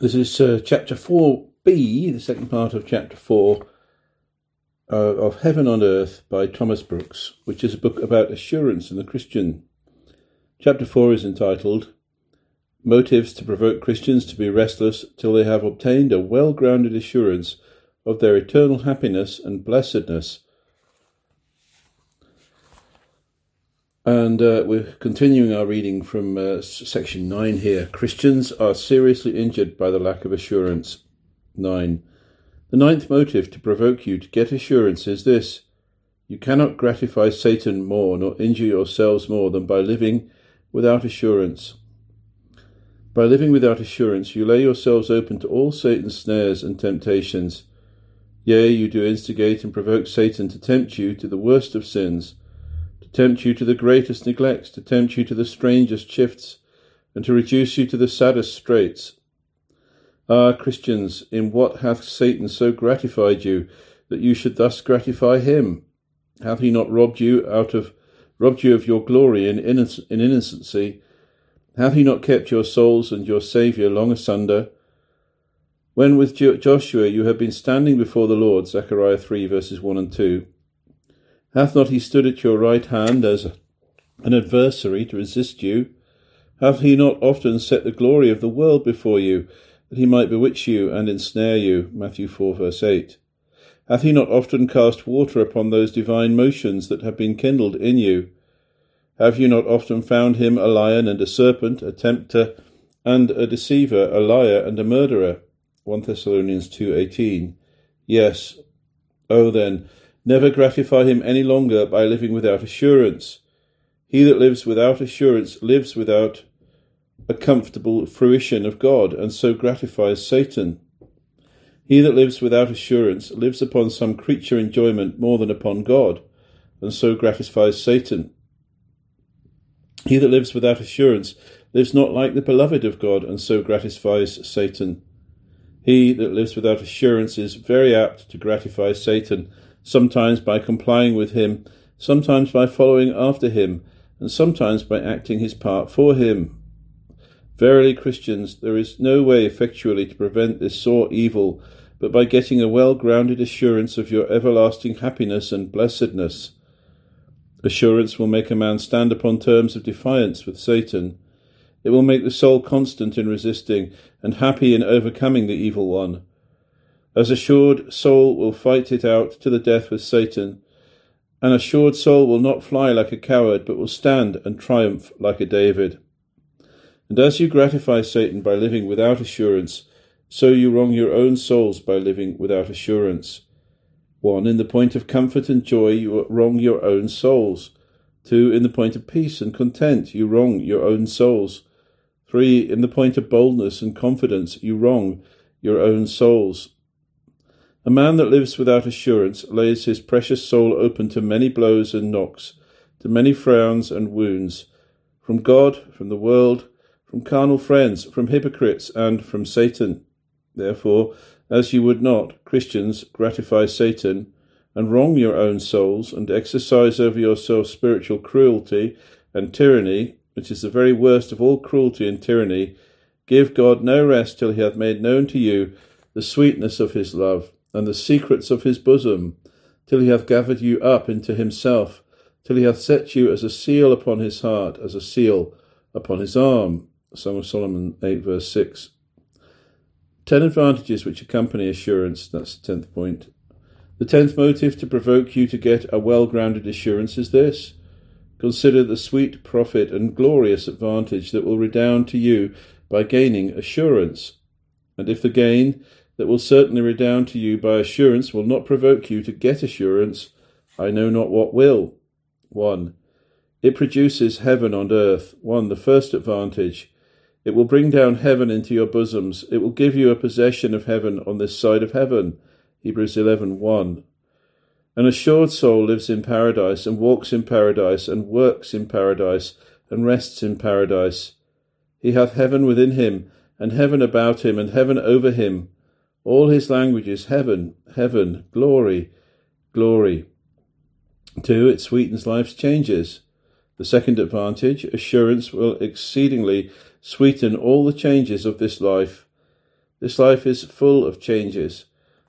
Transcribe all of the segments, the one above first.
This is uh, chapter 4b, the second part of chapter 4 uh, of Heaven on Earth by Thomas Brooks, which is a book about assurance in the Christian. Chapter 4 is entitled Motives to Provoke Christians to be Restless Till They Have Obtained a Well Grounded Assurance of Their Eternal Happiness and Blessedness And uh, we're continuing our reading from uh, section 9 here. Christians are seriously injured by the lack of assurance. 9. The ninth motive to provoke you to get assurance is this You cannot gratify Satan more nor injure yourselves more than by living without assurance. By living without assurance, you lay yourselves open to all Satan's snares and temptations. Yea, you do instigate and provoke Satan to tempt you to the worst of sins to tempt you to the greatest neglects, to tempt you to the strangest shifts, and to reduce you to the saddest straits. Ah, Christians, in what hath Satan so gratified you that you should thus gratify him? Hath he not robbed you out of robbed you of your glory in, innoc- in innocency? Hath he not kept your souls and your Saviour long asunder? When with Joshua you have been standing before the Lord, Zechariah 3 verses 1 and 2, Hath not he stood at your right hand as an adversary to resist you? Hath he not often set the glory of the world before you, that he might bewitch you and ensnare you? Matthew 4 verse 8. Hath he not often cast water upon those divine motions that have been kindled in you? Have you not often found him a lion and a serpent, a tempter and a deceiver, a liar and a murderer? 1 Thessalonians 2.18 Yes. Oh then, Never gratify him any longer by living without assurance. He that lives without assurance lives without a comfortable fruition of God, and so gratifies Satan. He that lives without assurance lives upon some creature enjoyment more than upon God, and so gratifies Satan. He that lives without assurance lives not like the beloved of God, and so gratifies Satan. He that lives without assurance is very apt to gratify Satan, sometimes by complying with him, sometimes by following after him, and sometimes by acting his part for him. Verily, Christians, there is no way effectually to prevent this sore evil but by getting a well grounded assurance of your everlasting happiness and blessedness. Assurance will make a man stand upon terms of defiance with Satan. It will make the soul constant in resisting and happy in overcoming the evil one. As assured soul will fight it out to the death with Satan. An assured soul will not fly like a coward, but will stand and triumph like a David. And as you gratify Satan by living without assurance, so you wrong your own souls by living without assurance. 1. In the point of comfort and joy, you wrong your own souls. 2. In the point of peace and content, you wrong your own souls. 3. In the point of boldness and confidence, you wrong your own souls. A man that lives without assurance lays his precious soul open to many blows and knocks, to many frowns and wounds, from God, from the world, from carnal friends, from hypocrites, and from Satan. Therefore, as you would not, Christians, gratify Satan, and wrong your own souls, and exercise over yourself spiritual cruelty and tyranny, which is the very worst of all cruelty and tyranny, give God no rest till he hath made known to you the sweetness of his love and the secrets of his bosom, till he hath gathered you up into himself, till he hath set you as a seal upon his heart, as a seal upon his arm. Song of Solomon 8, verse 6. Ten advantages which accompany assurance. That's the tenth point. The tenth motive to provoke you to get a well grounded assurance is this Consider the sweet profit and glorious advantage that will redound to you by gaining assurance. And if the gain that will certainly redound to you by assurance will not provoke you to get assurance, I know not what will. 1. It produces heaven on earth. 1. The first advantage. It will bring down heaven into your bosoms. It will give you a possession of heaven on this side of heaven. Hebrews 11 1. An assured soul lives in paradise, and walks in paradise, and works in paradise, and rests in paradise. He hath heaven within him, and heaven about him, and heaven over him. All his language is heaven, heaven, glory, glory. Two, it sweetens life's changes. The second advantage, assurance, will exceedingly sweeten all the changes of this life. This life is full of changes.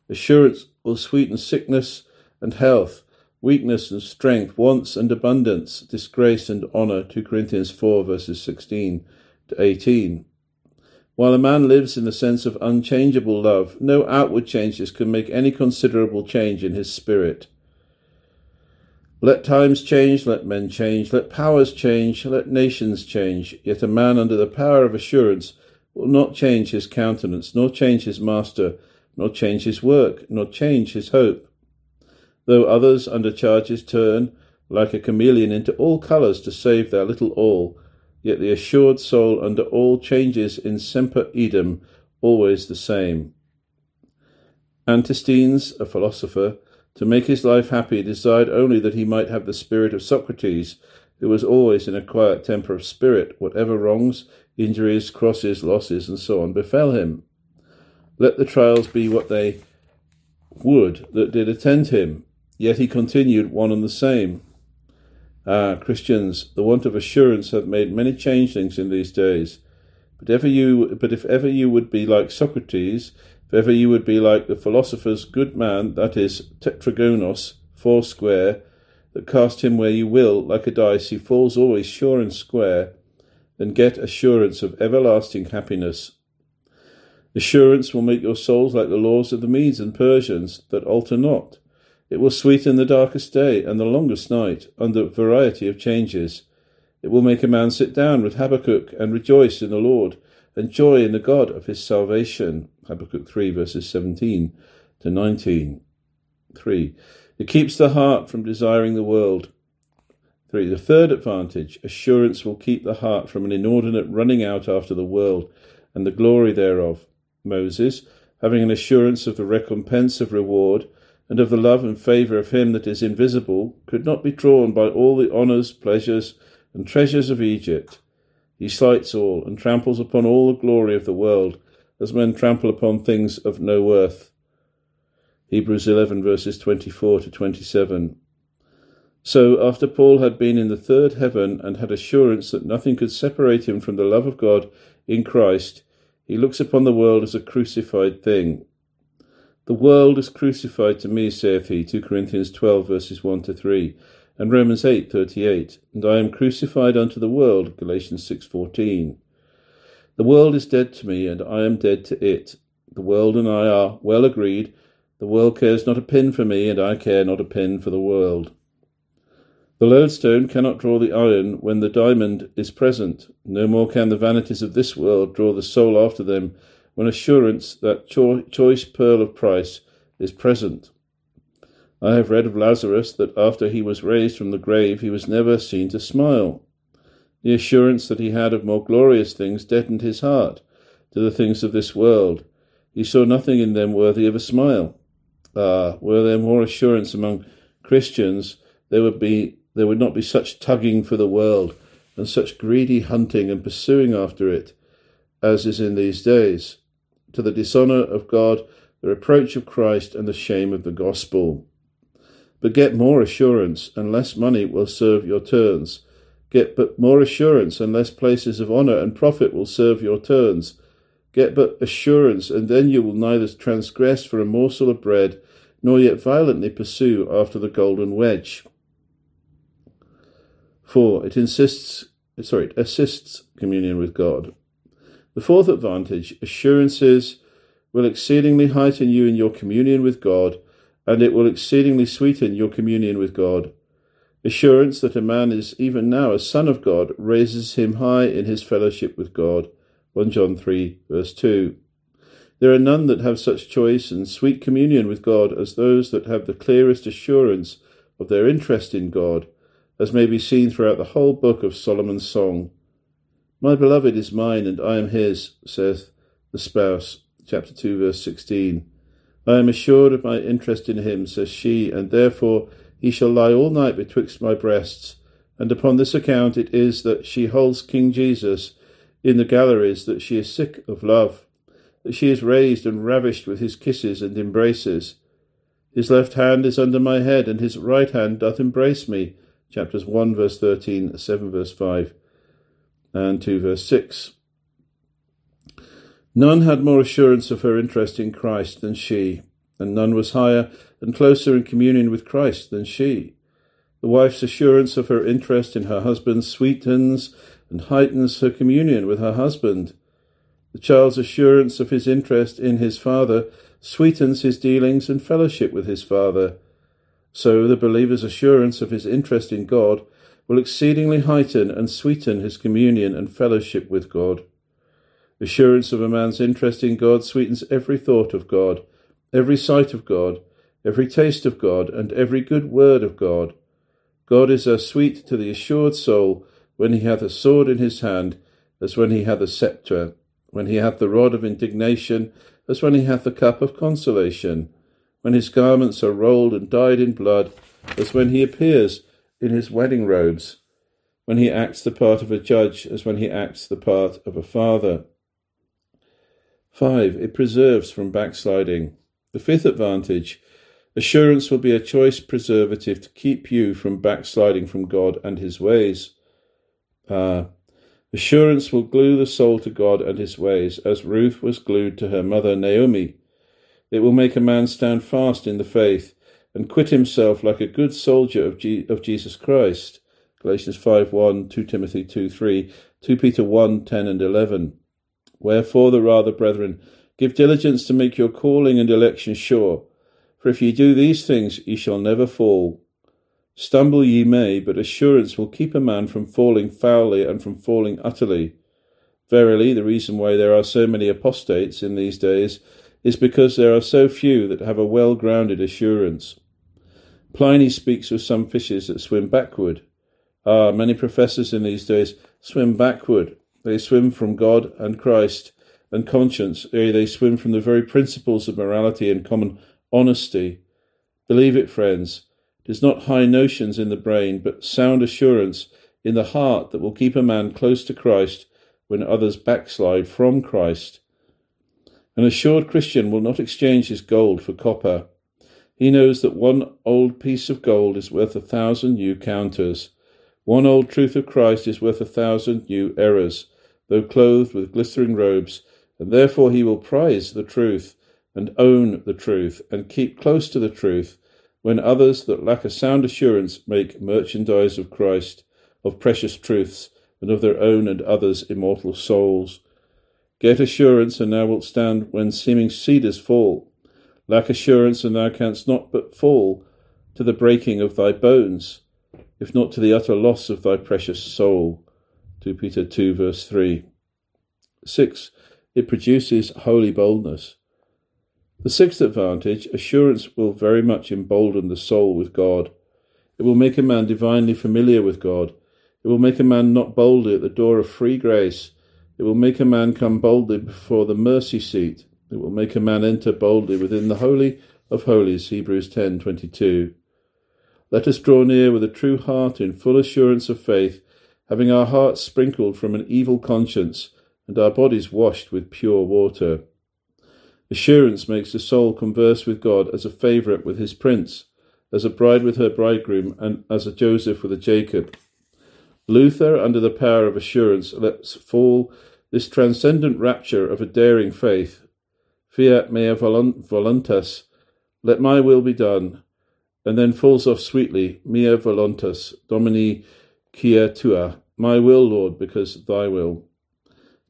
Assurance will sweeten sickness and health, weakness and strength, wants and abundance, disgrace and honour. 2 Corinthians 4 verses 16 to 18. While a man lives in the sense of unchangeable love, no outward changes can make any considerable change in his spirit. Let times change, let men change, let powers change, let nations change, yet a man under the power of assurance will not change his countenance, nor change his master, nor change his work, nor change his hope. Though others under charges turn, like a chameleon, into all colours to save their little all, yet the assured soul under all changes in semper idem, always the same. Antisthenes, a philosopher, to make his life happy, desired only that he might have the spirit of Socrates, who was always in a quiet temper of spirit, whatever wrongs, injuries, crosses, losses, and so on befell him. Let the trials be what they would that did attend him, yet he continued one and the same. Ah, Christians, the want of assurance hath made many changelings in these days. But ever you but if ever you would be like Socrates, if ever you would be like the philosopher's good man, that is, tetragonos, four square, that cast him where you will, like a dice, he falls always sure and square, then get assurance of everlasting happiness. Assurance will make your souls like the laws of the Medes and Persians, that alter not. It will sweeten the darkest day and the longest night under variety of changes. It will make a man sit down with Habakkuk and rejoice in the Lord and joy in the God of his salvation. Habakkuk 3 verses 17 to 19. 3. It keeps the heart from desiring the world. 3. The third advantage, assurance will keep the heart from an inordinate running out after the world and the glory thereof. Moses, having an assurance of the recompense of reward, and of the love and favour of him that is invisible, could not be drawn by all the honours, pleasures, and treasures of Egypt. He slights all, and tramples upon all the glory of the world, as men trample upon things of no worth. Hebrews 11 verses 24 to 27. So, after Paul had been in the third heaven and had assurance that nothing could separate him from the love of God in Christ, he looks upon the world as a crucified thing. The world is crucified to me, saith he, 2 Corinthians 12 verses 1 to 3, and Romans 8 38, and I am crucified unto the world, Galatians 6 14. The world is dead to me, and I am dead to it. The world and I are well agreed. The world cares not a pin for me, and I care not a pin for the world. The lodestone cannot draw the iron when the diamond is present. No more can the vanities of this world draw the soul after them when assurance, that cho- choice pearl of price, is present. I have read of Lazarus that after he was raised from the grave he was never seen to smile. The assurance that he had of more glorious things deadened his heart to the things of this world. He saw nothing in them worthy of a smile. Ah, were there more assurance among Christians, there would be there would not be such tugging for the world and such greedy hunting and pursuing after it as is in these days, to the dishonour of God, the reproach of Christ, and the shame of the gospel. But get more assurance, and less money will serve your turns Get but more assurance, and less places of honour and profit will serve your turns. Get but assurance, and then you will neither transgress for a morsel of bread, nor yet violently pursue after the golden wedge. For It insists, sorry, it assists communion with God. The fourth advantage, assurances, will exceedingly heighten you in your communion with God, and it will exceedingly sweeten your communion with God. Assurance that a man is even now a son of God raises him high in his fellowship with God. 1 John 3, verse 2. There are none that have such choice and sweet communion with God as those that have the clearest assurance of their interest in God, as may be seen throughout the whole book of Solomon's Song. My beloved is mine, and I am his, saith the spouse, chapter 2, verse 16. I am assured of my interest in him, says she, and therefore he shall lie all night betwixt my breasts. And upon this account it is that she holds King Jesus in the galleries, that she is sick of love, that she is raised and ravished with his kisses and embraces. His left hand is under my head, and his right hand doth embrace me. Chapters 1, verse 13, 7, verse 5, and 2, verse 6. None had more assurance of her interest in Christ than she, and none was higher and closer in communion with Christ than she. The wife's assurance of her interest in her husband sweetens and heightens her communion with her husband. The child's assurance of his interest in his father sweetens his dealings and fellowship with his father. So the believer's assurance of his interest in God will exceedingly heighten and sweeten his communion and fellowship with God. Assurance of a man's interest in God sweetens every thought of God, every sight of God, every taste of God, and every good word of God. God is as sweet to the assured soul when he hath a sword in his hand as when he hath a sceptre, when he hath the rod of indignation as when he hath the cup of consolation, when his garments are rolled and dyed in blood as when he appears in his wedding robes, when he acts the part of a judge as when he acts the part of a father. 5. It preserves from backsliding. The fifth advantage Assurance will be a choice preservative to keep you from backsliding from God and his ways. Uh, assurance will glue the soul to God and his ways, as Ruth was glued to her mother Naomi. It will make a man stand fast in the faith and quit himself like a good soldier of, of Jesus Christ. Galatians 5 1, 2 Timothy 2 3, 2 Peter 1 10 and 11. Wherefore, the rather, brethren, give diligence to make your calling and election sure. For if ye do these things, ye shall never fall. Stumble ye may, but assurance will keep a man from falling foully and from falling utterly. Verily, the reason why there are so many apostates in these days is because there are so few that have a well grounded assurance. Pliny speaks of some fishes that swim backward. Ah, many professors in these days swim backward. They swim from God and Christ and conscience, ere they swim from the very principles of morality and common honesty. Believe it, friends. It is not high notions in the brain, but sound assurance in the heart that will keep a man close to Christ when others backslide from Christ. An assured Christian will not exchange his gold for copper. He knows that one old piece of gold is worth a thousand new counters. One old truth of Christ is worth a thousand new errors, though clothed with glittering robes, and therefore he will prize the truth and own the truth and keep close to the truth when others that lack a sound assurance make merchandise of Christ, of precious truths, and of their own and others' immortal souls. Get assurance, and thou wilt stand when seeming cedars fall. Lack assurance, and thou canst not but fall to the breaking of thy bones, if not to the utter loss of thy precious soul. 2 Peter 2, verse 3. 6. It produces holy boldness. The sixth advantage, assurance will very much embolden the soul with God. It will make a man divinely familiar with God. It will make a man knock boldly at the door of free grace. It will make a man come boldly before the mercy seat. It will make a man enter boldly within the holy of holies. Hebrews 10:22. Let us draw near with a true heart in full assurance of faith, having our hearts sprinkled from an evil conscience and our bodies washed with pure water. Assurance makes the soul converse with God as a favourite with his prince, as a bride with her bridegroom, and as a Joseph with a Jacob. Luther, under the power of assurance, lets fall this transcendent rapture of a daring faith. Fiat mea voluntas, let my will be done, and then falls off sweetly, mea voluntas, Domine quia tua, my will, Lord, because thy will.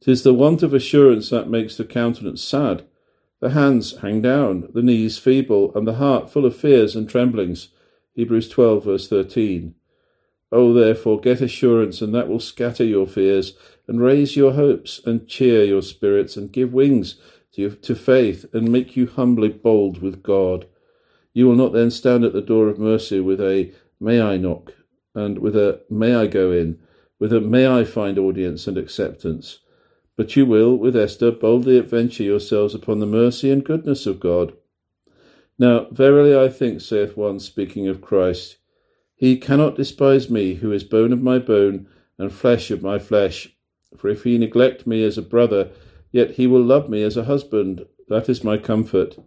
Tis the want of assurance that makes the countenance sad, the hands hang down, the knees feeble, and the heart full of fears and tremblings. Hebrews 12, verse 13. Oh, therefore, get assurance, and that will scatter your fears, and raise your hopes, and cheer your spirits, and give wings to, to faith, and make you humbly bold with God. You will not then stand at the door of mercy with a may I knock, and with a may I go in, with a may I find audience and acceptance but you will, with Esther, boldly adventure yourselves upon the mercy and goodness of God. Now, verily I think, saith one, speaking of Christ, He cannot despise me, who is bone of my bone and flesh of my flesh. For if he neglect me as a brother, yet he will love me as a husband. That is my comfort.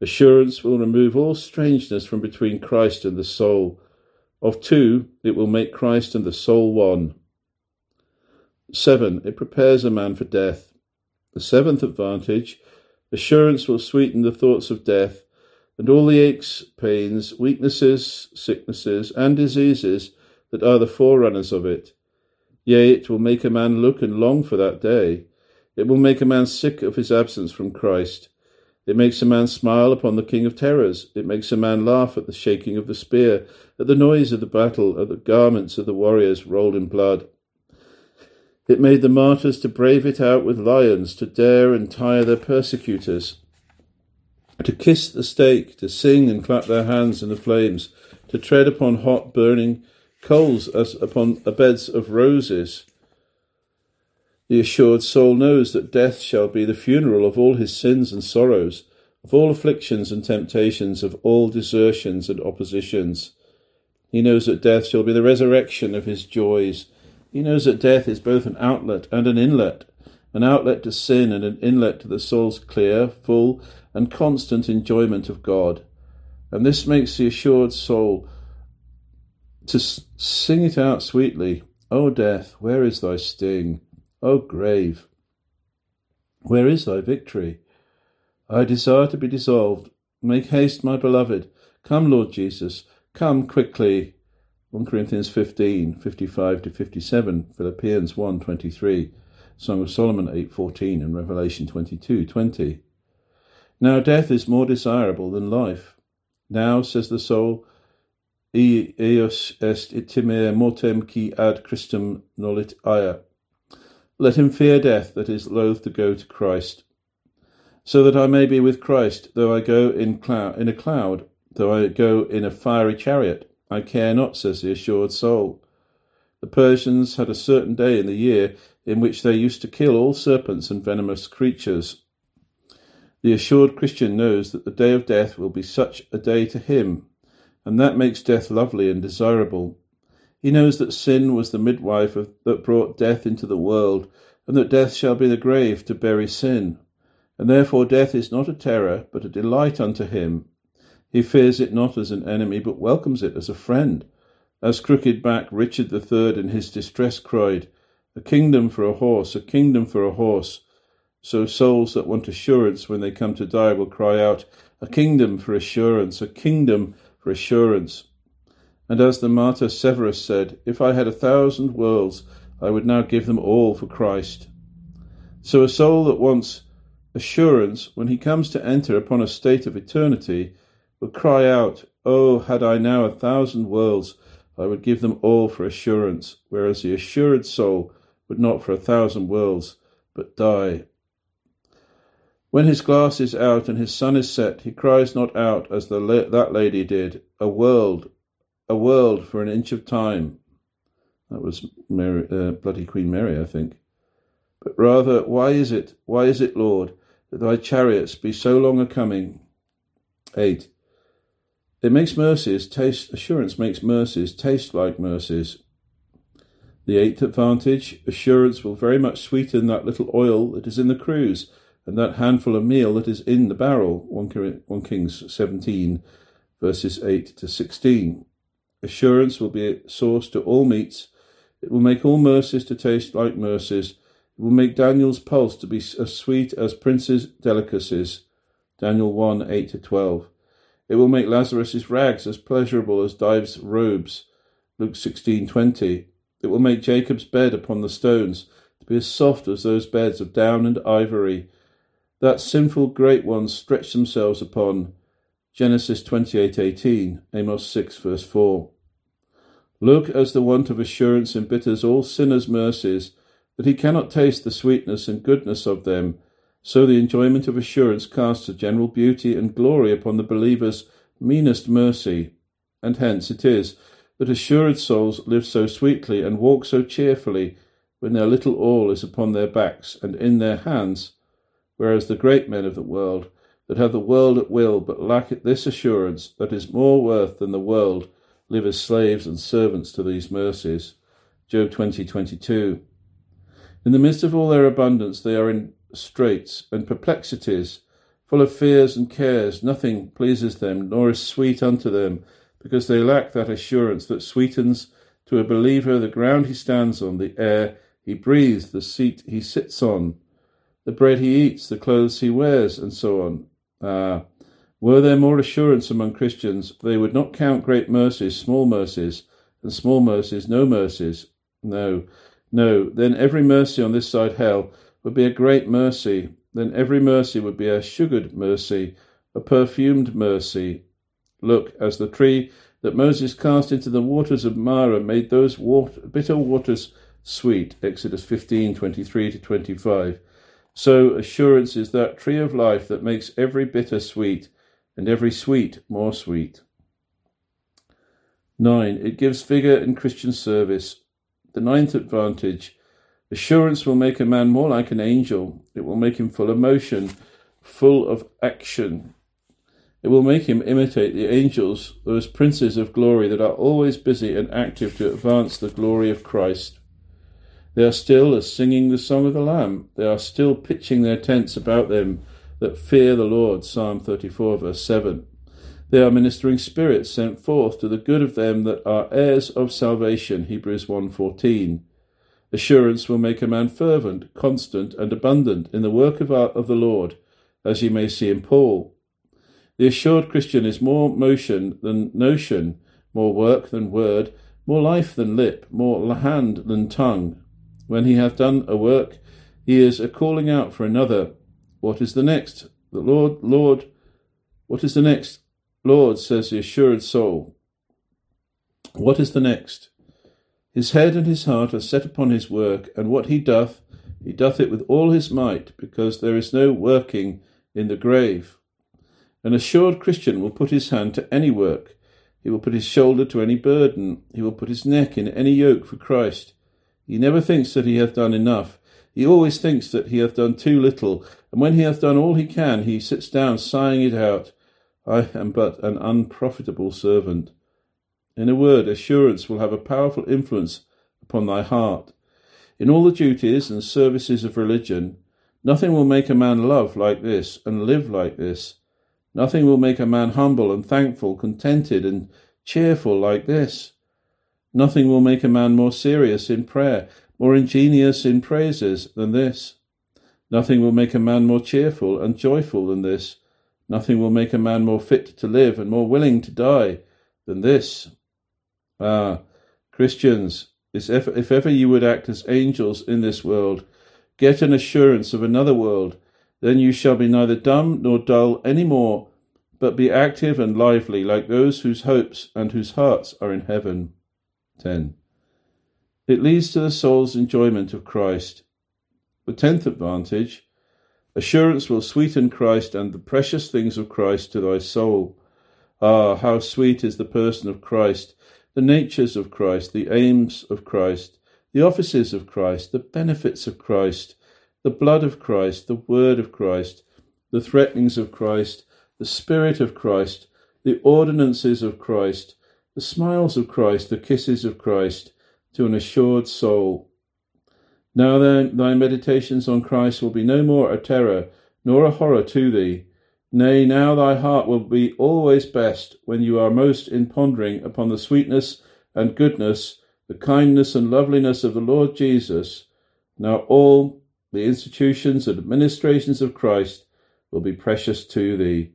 Assurance will remove all strangeness from between Christ and the soul. Of two, it will make Christ and the soul one. 7. It prepares a man for death. The seventh advantage assurance will sweeten the thoughts of death, and all the aches, pains, weaknesses, sicknesses, and diseases that are the forerunners of it. Yea, it will make a man look and long for that day. It will make a man sick of his absence from Christ. It makes a man smile upon the King of Terrors. It makes a man laugh at the shaking of the spear, at the noise of the battle, at the garments of the warriors rolled in blood. It made the martyrs to brave it out with lions, to dare and tire their persecutors, to kiss the stake, to sing and clap their hands in the flames, to tread upon hot burning coals as upon beds of roses. The assured soul knows that death shall be the funeral of all his sins and sorrows, of all afflictions and temptations, of all desertions and oppositions. He knows that death shall be the resurrection of his joys he knows that death is both an outlet and an inlet, an outlet to sin and an inlet to the soul's clear, full, and constant enjoyment of God. And this makes the assured soul to sing it out sweetly O death, where is thy sting? O grave, where is thy victory? I desire to be dissolved. Make haste, my beloved. Come, Lord Jesus. Come quickly. 1 Corinthians 15, 55 to 57, Philippians 1, 23, Song of Solomon 8, 14, and Revelation 22, 20. Now death is more desirable than life. Now, says the soul, eos est timere mortem qui ad Christum nolit aya. Let him fear death that is loath to go to Christ, so that I may be with Christ, though I go in, in a cloud, though I go in a fiery chariot. I care not, says the assured soul. The Persians had a certain day in the year in which they used to kill all serpents and venomous creatures. The assured Christian knows that the day of death will be such a day to him, and that makes death lovely and desirable. He knows that sin was the midwife of, that brought death into the world, and that death shall be the grave to bury sin. And therefore death is not a terror, but a delight unto him, he fears it not as an enemy, but welcomes it as a friend. As crooked back Richard the Third in his distress cried, A kingdom for a horse, a kingdom for a horse. So souls that want assurance when they come to die will cry out, A kingdom for assurance, a kingdom for assurance. And as the martyr Severus said, If I had a thousand worlds, I would now give them all for Christ. So a soul that wants assurance when he comes to enter upon a state of eternity will cry out, Oh, had I now a thousand worlds, I would give them all for assurance, whereas the assured soul would not for a thousand worlds, but die. When his glass is out and his sun is set, he cries not out as the that lady did, A world, a world for an inch of time. That was Mary, uh, Bloody Queen Mary, I think. But rather, why is it, why is it, Lord, that thy chariots be so long a coming? 8. It makes mercies taste, assurance makes mercies taste like mercies. The eighth advantage, assurance will very much sweeten that little oil that is in the cruse and that handful of meal that is in the barrel. 1 Kings 17, verses 8 to 16. Assurance will be a sauce to all meats. It will make all mercies to taste like mercies. It will make Daniel's pulse to be as sweet as princes' delicacies. Daniel 1, 8 to 12. It will make Lazarus's rags as pleasurable as Dives' robes. Luke 16:20. It will make Jacob's bed upon the stones to be as soft as those beds of down and ivory that sinful great ones stretch themselves upon. Genesis 28:18, Amos 6 verse 4. Look as the want of assurance embitters all sinners' mercies, that he cannot taste the sweetness and goodness of them, so the enjoyment of assurance casts a general beauty and glory upon the believer's meanest mercy, and hence it is that assured souls live so sweetly and walk so cheerfully when their little all is upon their backs and in their hands, whereas the great men of the world, that have the world at will but lack this assurance that is more worth than the world, live as slaves and servants to these mercies. Job 20:22. In the midst of all their abundance, they are in straits and perplexities, full of fears and cares. Nothing pleases them, nor is sweet unto them, because they lack that assurance that sweetens to a believer the ground he stands on, the air he breathes, the seat he sits on. The bread he eats, the clothes he wears, and so on. Ah, were there more assurance among Christians, they would not count great mercies small mercies, and small mercies no mercies. No, no, then every mercy on this side hell would be a great mercy. Then every mercy would be a sugared mercy, a perfumed mercy. Look, as the tree that Moses cast into the waters of Marah made those water, bitter waters sweet. Exodus 15 23 to 25. So assurance is that tree of life that makes every bitter sweet and every sweet more sweet. 9. It gives vigour in Christian service. The ninth advantage assurance will make a man more like an angel. It will make him full of motion, full of action. It will make him imitate the angels, those princes of glory that are always busy and active to advance the glory of Christ. They are still as singing the song of the Lamb. They are still pitching their tents about them that fear the Lord. Psalm 34, verse 7. They are ministering spirits sent forth to the good of them that are heirs of salvation. Hebrews 1:14. Assurance will make a man fervent, constant, and abundant in the work of, our, of the Lord, as you may see in Paul. The assured Christian is more motion than notion, more work than word, more life than lip, more hand than tongue, when he hath done a work, he is a calling out for another. What is the next? The Lord, Lord, what is the next? Lord, says the assured soul. What is the next? His head and his heart are set upon his work, and what he doth, he doth it with all his might, because there is no working in the grave. An assured Christian will put his hand to any work. He will put his shoulder to any burden. He will put his neck in any yoke for Christ. He never thinks that he hath done enough. He always thinks that he hath done too little, and when he hath done all he can, he sits down sighing it out. I am but an unprofitable servant. In a word, assurance will have a powerful influence upon thy heart. In all the duties and services of religion, nothing will make a man love like this and live like this. Nothing will make a man humble and thankful, contented and cheerful like this. Nothing will make a man more serious in prayer, more ingenious in praises than this. Nothing will make a man more cheerful and joyful than this. Nothing will make a man more fit to live and more willing to die than this. Ah, Christians, if, ever you would act as angels in this world, get an assurance of another world, then you shall be neither dumb nor dull any more, but be active and lively like those whose hopes and whose hearts are in heaven. 10. It leads to the soul's enjoyment of Christ. The tenth advantage assurance will sweeten Christ and the precious things of Christ to thy soul. Ah, how sweet is the person of Christ, the natures of Christ, the aims of Christ, the offices of Christ, the benefits of Christ, the blood of Christ, the word of Christ, the threatenings of Christ, the Spirit of Christ, the ordinances of Christ, the smiles of Christ, the kisses of Christ, to an assured soul. Now then, thy meditations on Christ will be no more a terror nor a horror to thee. Nay, now thy heart will be always best when you are most in pondering upon the sweetness and goodness, the kindness and loveliness of the Lord Jesus. Now all the institutions and administrations of Christ will be precious to thee.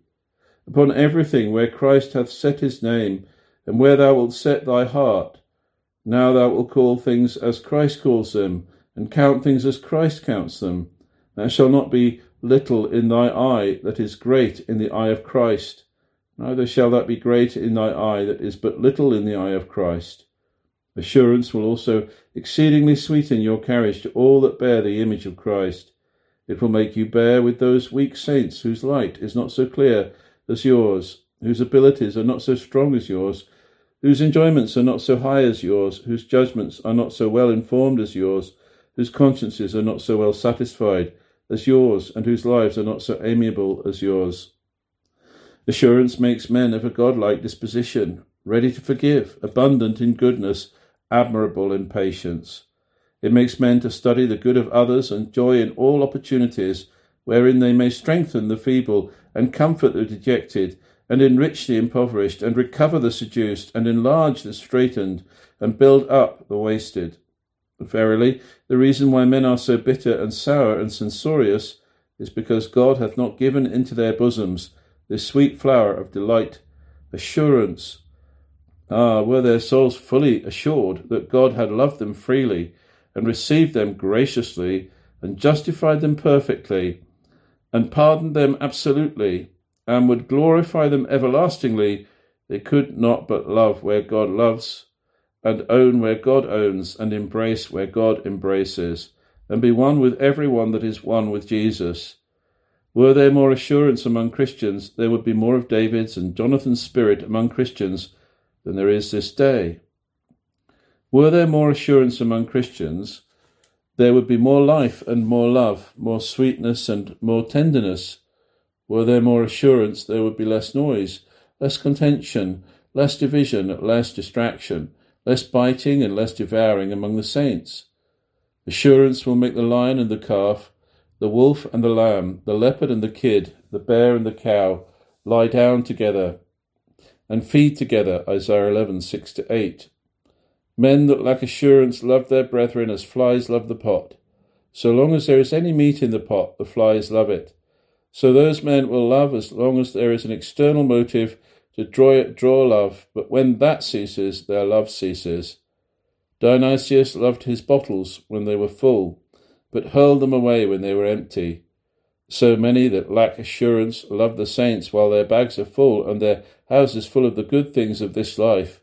Upon everything where Christ hath set his name, and where thou wilt set thy heart. Now thou wilt call things as Christ calls them, and count things as Christ counts them. Thou shalt not be little in thy eye that is great in the eye of Christ, neither shall that be great in thy eye that is but little in the eye of Christ. Assurance will also exceedingly sweeten your carriage to all that bear the image of Christ. It will make you bear with those weak saints whose light is not so clear as yours, whose abilities are not so strong as yours, whose enjoyments are not so high as yours, whose judgments are not so well informed as yours, whose consciences are not so well satisfied as yours, and whose lives are not so amiable as yours. Assurance makes men of a godlike disposition, ready to forgive, abundant in goodness, admirable in patience. It makes men to study the good of others and joy in all opportunities wherein they may strengthen the feeble and comfort the dejected and enrich the impoverished, and recover the seduced, and enlarge the straitened, and build up the wasted. Verily, the reason why men are so bitter and sour and censorious is because God hath not given into their bosoms this sweet flower of delight, assurance. Ah, were their souls fully assured that God had loved them freely, and received them graciously, and justified them perfectly, and pardoned them absolutely, and would glorify them everlastingly, they could not but love where God loves, and own where God owns, and embrace where God embraces, and be one with every one that is one with Jesus. Were there more assurance among Christians, there would be more of David's and Jonathan's spirit among Christians than there is this day. Were there more assurance among Christians, there would be more life and more love, more sweetness and more tenderness. Were there more assurance, there would be less noise, less contention, less division, less distraction, less biting and less devouring among the saints. Assurance will make the lion and the calf, the wolf and the lamb, the leopard and the kid, the bear and the cow lie down together and feed together. Isaiah 11, 6 to 8. Men that lack assurance love their brethren as flies love the pot. So long as there is any meat in the pot, the flies love it. So those men will love as long as there is an external motive to draw, draw love, but when that ceases, their love ceases. Dionysius loved his bottles when they were full, but hurled them away when they were empty. So many that lack assurance love the saints while their bags are full and their houses full of the good things of this life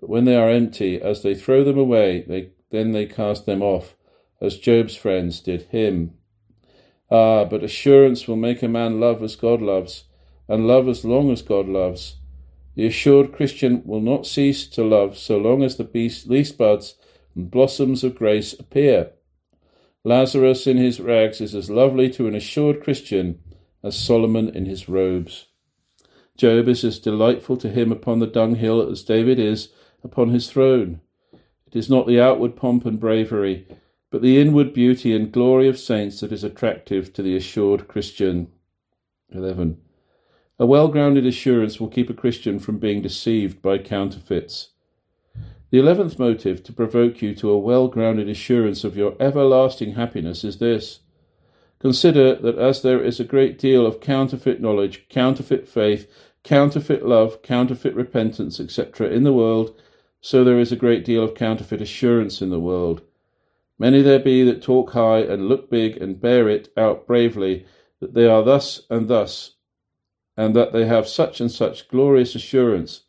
but when they are empty, as they throw them away, they, then they cast them off, as Job's friends did him. Ah, but assurance will make a man love as God loves, and love as long as God loves. The assured Christian will not cease to love so long as the least buds and blossoms of grace appear. Lazarus in his rags is as lovely to an assured Christian as Solomon in his robes. Job is as delightful to him upon the dunghill as David is upon his throne. It is not the outward pomp and bravery, but the inward beauty and glory of saints that is attractive to the assured Christian. 11. A well grounded assurance will keep a Christian from being deceived by counterfeits. The eleventh motive to provoke you to a well grounded assurance of your everlasting happiness is this. Consider that as there is a great deal of counterfeit knowledge, counterfeit faith, counterfeit love, counterfeit repentance, etc., in the world, so there is a great deal of counterfeit assurance in the world. Many there be that talk high and look big and bear it out bravely, that they are thus and thus, and that they have such and such glorious assurance.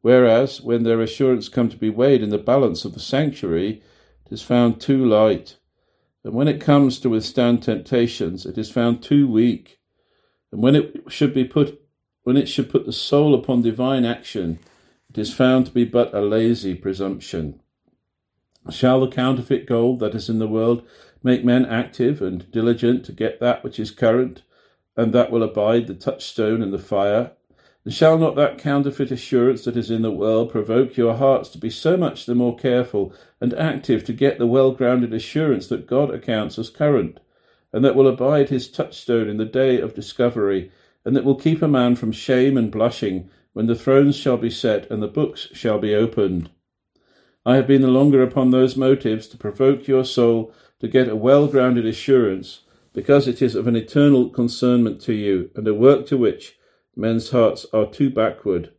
Whereas, when their assurance come to be weighed in the balance of the sanctuary, it is found too light. And when it comes to withstand temptations, it is found too weak. And when it should be put, when it should put the soul upon divine action, it is found to be but a lazy presumption. Shall the counterfeit gold that is in the world make men active and diligent to get that which is current, and that will abide the touchstone and the fire? And shall not that counterfeit assurance that is in the world provoke your hearts to be so much the more careful and active to get the well grounded assurance that God accounts as current, and that will abide his touchstone in the day of discovery, and that will keep a man from shame and blushing when the thrones shall be set and the books shall be opened. I have been the longer upon those motives to provoke your soul to get a well grounded assurance, because it is of an eternal concernment to you, and a work to which men's hearts are too backward.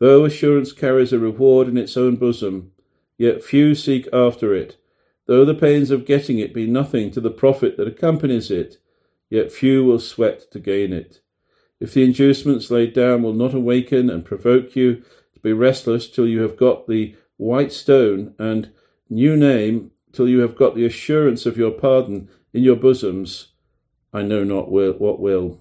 Though assurance carries a reward in its own bosom, yet few seek after it. Though the pains of getting it be nothing to the profit that accompanies it, yet few will sweat to gain it. If the inducements laid down will not awaken and provoke you to be restless till you have got the white stone and new name, till you have got the assurance of your pardon in your bosoms, I know not what will.